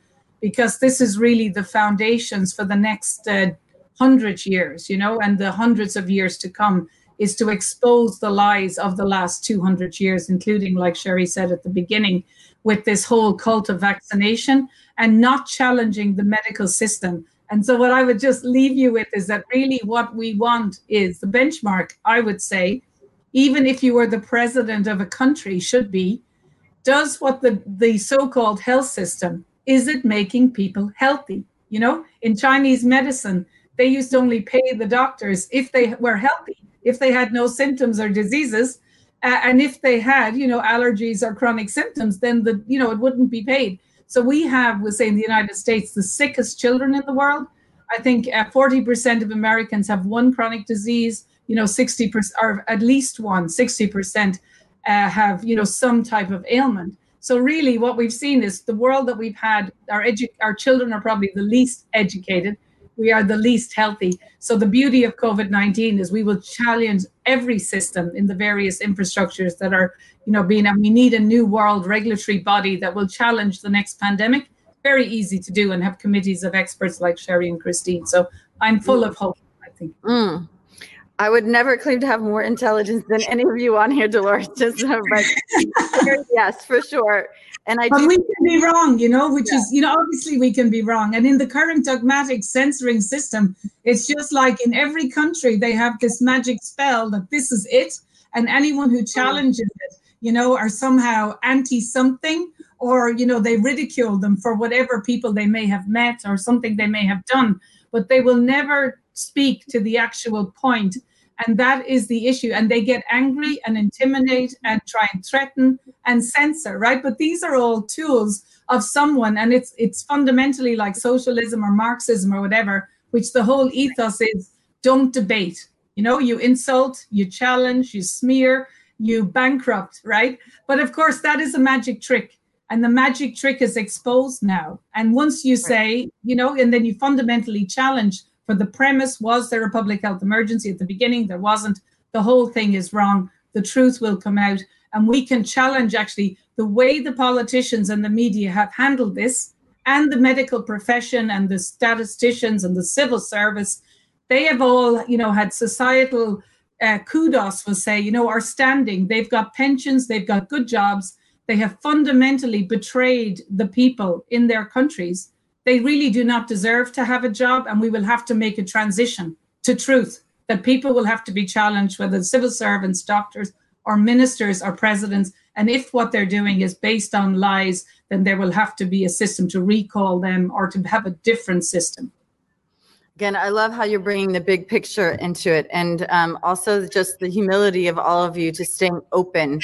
S5: because this is really the foundations for the next uh, hundred years you know and the hundreds of years to come is to expose the lies of the last 200 years, including, like Sherri said at the beginning, with this whole cult of vaccination and not challenging the medical system. And so, what I would just leave you with is that really what we want is the benchmark, I would say, even if you were the president of a country, should be does what the, the so called health system is it making people healthy? You know, in Chinese medicine, they used to only pay the doctors if they were healthy if they had no symptoms or diseases, uh, and if they had, you know, allergies or chronic symptoms, then the, you know, it wouldn't be paid. So we have, we say in the United States, the sickest children in the world. I think uh, 40% of Americans have one chronic disease, you know, 60% or at least one, 60% uh, have, you know, some type of ailment. So really what we've seen is the world that we've had, our, edu- our children are probably the least educated we are the least healthy. So the beauty of COVID-19 is we will challenge every system in the various infrastructures that are, you know, being, and we need a new world regulatory body that will challenge the next pandemic. Very easy to do and have committees of experts like Sherri and Christine. So I'm full of hope, I think.
S2: Mm. I would never claim to have more intelligence than any of you on here, Dolores. <laughs> Just but yes, for sure.
S5: And I but do- we can be wrong, you know, which yeah. is, you know, obviously we can be wrong. And in the current dogmatic censoring system, it's just like in every country they have this magic spell that this is it, and anyone who mm. challenges it, you know, are somehow anti something, or you know, they ridicule them for whatever people they may have met or something they may have done, but they will never speak to the actual point and that is the issue. And they get angry and intimidate and try and threaten and censor, right? But these are all tools of someone, and it's it's fundamentally like socialism or Marxism or whatever, which the whole ethos is don't debate. You know, you insult, you challenge, you smear, you bankrupt, right? But of course, that is a magic trick. And the magic trick is exposed now. And once you say, you know, and then you fundamentally challenge for the premise was there a public health emergency at the beginning? There wasn't. The whole thing is wrong. The truth will come out. And we can challenge actually the way the politicians and the media have handled this and the medical profession and the statisticians and the civil service. They have all, you know, had societal uh, kudos, will say, you know, are standing. They've got pensions, they've got good jobs. They have fundamentally betrayed the people in their countries they really do not deserve to have a job, and we will have to make a transition to truth that people will have to be challenged, whether civil servants, doctors, or ministers or presidents. And if what they're doing is based on lies, then there will have to be a system to recall them or to have a different system.
S2: Again, I love how you're bringing the big picture into it, and um, also just the humility of all of you to staying open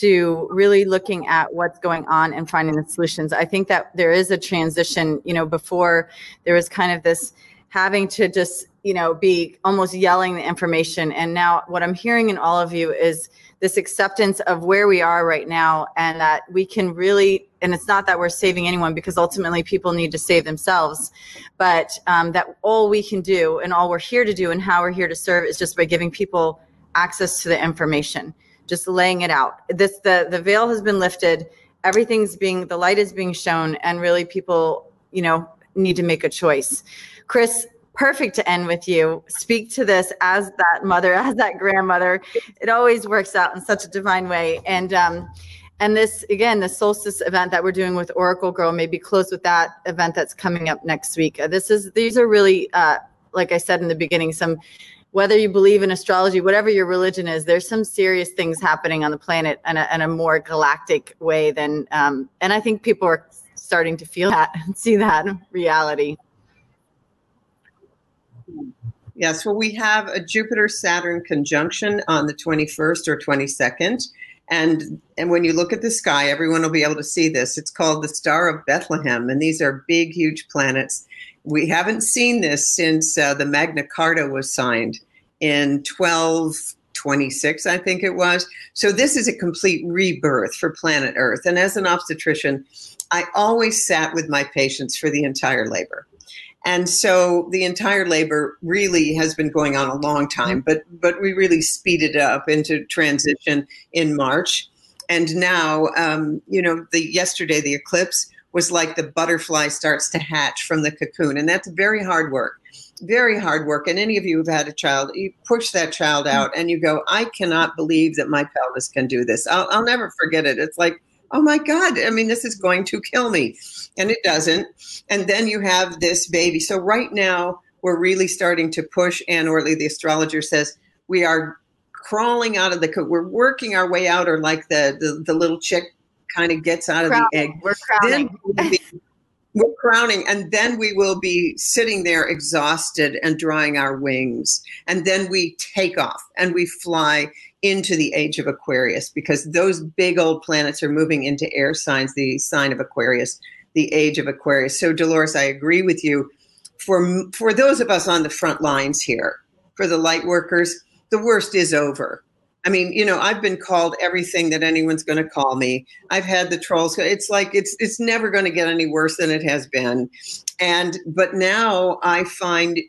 S2: to really looking at what's going on and finding the solutions. I think that there is a transition, you know, before there was kind of this having to just you know, be almost yelling the information. And now what I'm hearing in all of you is this acceptance of where we are right now and that we can really and it's not that we're saving anyone because ultimately people need to save themselves but um, that all we can do and all we're here to do and how we're here to serve is just by giving people access to the information just laying it out this the the veil has been lifted everything's being the light is being shown and really people you know need to make a choice chris perfect to end with you. Speak to this as that mother, <laughs> as that grandmother. It always works out in such a divine way. And um, and this again, the solstice event that we're doing with Oracle Girl, maybe close with that event that's coming up next week. Uh, this is these are really, uh, like I said in the beginning, some whether you believe in astrology, whatever your religion is, there's some serious things happening on the planet in a, in a more galactic way than, um, and I think people are starting to feel that and <laughs> see that reality.
S4: Yes, well, we have a Jupiter Saturn conjunction on the 21st or 22nd. And, and when you look at the sky, everyone will be able to see this. It's called the Star of Bethlehem. And these are big, huge planets. We haven't seen this since uh, the Magna Carta was signed in 1226, I think it was. So this is a complete rebirth for planet Earth. And as an obstetrician, I always sat with my patients for the entire labor. And so the entire labor really has been going on a long time, but but we really speeded up into transition in March, and now um, you know the yesterday the eclipse was like the butterfly starts to hatch from the cocoon, and that's very hard work, very hard work. And any of you who've had a child, you push that child mm. out, and you go, I cannot believe that my pelvis can do this. I'll, I'll never forget it. It's like oh my God, I mean, this is going to kill me. And it doesn't. And then you have this baby. So right now, we're really starting to push. Anne Ortelee, the astrologer, says we are crawling out of the, we're working our way out, or like the, the, the little chick kind of gets out crowning. of the egg.
S2: We're crowning.
S4: Then we're crowning, and then we will be sitting there exhausted and drying our wings. And then we take off and we fly into the age of Aquarius because those big old planets are moving into air signs, the sign of Aquarius, the age of Aquarius. So, Dolores, I agree with you. For, for those of us on the front lines here, for the light workers, the worst is over. I mean, you know, I've been called everything that anyone's going to call me. I've had the trolls. It's like it's it's never going to get any worse than it has been. And but now I find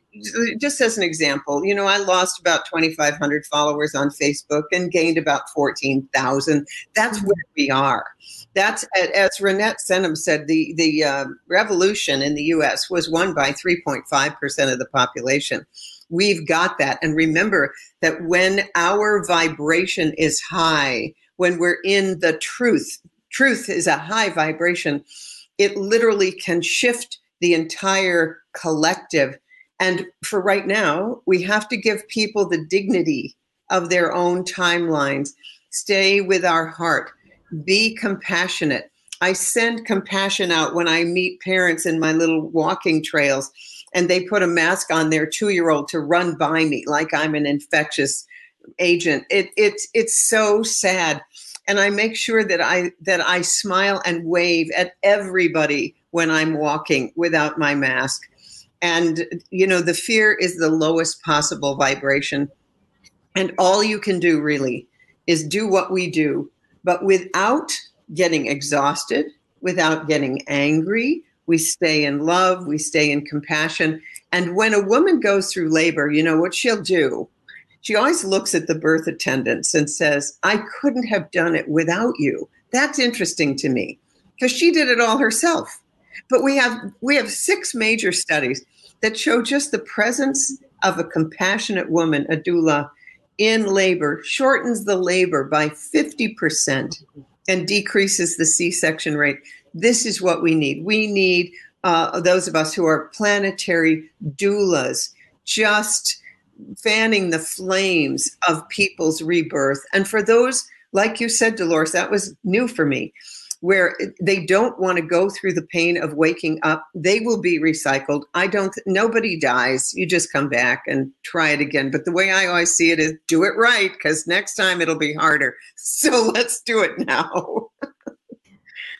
S4: just as an example, you know, I lost about 2500 followers on Facebook and gained about 14,000. That's where we are. That's as Renette Senham said the the uh, revolution in the US was won by 3.5% of the population. We've got that. And remember that when our vibration is high, when we're in the truth, truth is a high vibration, it literally can shift the entire collective. And for right now, we have to give people the dignity of their own timelines. Stay with our heart, be compassionate. I send compassion out when I meet parents in my little walking trails and they put a mask on their two year old to run by me like I'm an infectious agent. It, it's it's so sad, and I make sure that I that I smile and wave at everybody when I'm walking without my mask. And you know, the fear is the lowest possible vibration, and all you can do really is do what we do, but without getting exhausted, without getting angry, we stay in love, we stay in compassion. And when a woman goes through labor, you know what she'll do? She always looks at the birth attendants and says, I couldn't have done it without you. That's interesting to me because she did it all herself. But we have we have six major studies that show just the presence of a compassionate woman, a doula, in labor shortens the labor by 50% and decreases the C-section rate. This is what we need. We need uh, those of us who are planetary doulas just fanning the flames of people's rebirth. And for those, like you said, Dolores, that was new for me, where they don't want to go through the pain of waking up. They will be recycled. I don't, nobody dies. You just come back and try it again. But the way I always see it is do it right, because next time it'll be harder. <laughs> So let's do it now.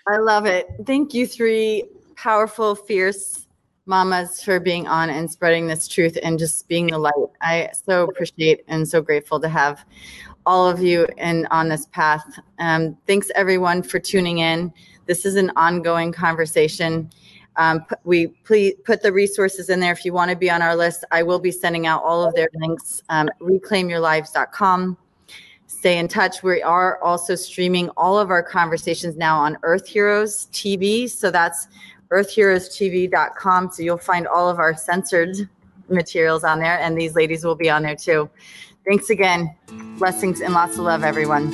S2: I love it. Thank you, three powerful, fierce mamas for being on and spreading this truth and just being the light. I so appreciate and so grateful to have all of you and on this path. Um, thanks everyone for tuning in. This is an ongoing conversation. Um, we please put the resources in there if you want to be on our list. I will be sending out all of their links. Um, reclaimyourlives.com. Stay in touch. We are also streaming all of our conversations now on Earth Heroes TV. So that's earthheroestv.com. So you'll find all of our censored materials on there, and these ladies will be on there too. Thanks again. Blessings and lots of love, everyone.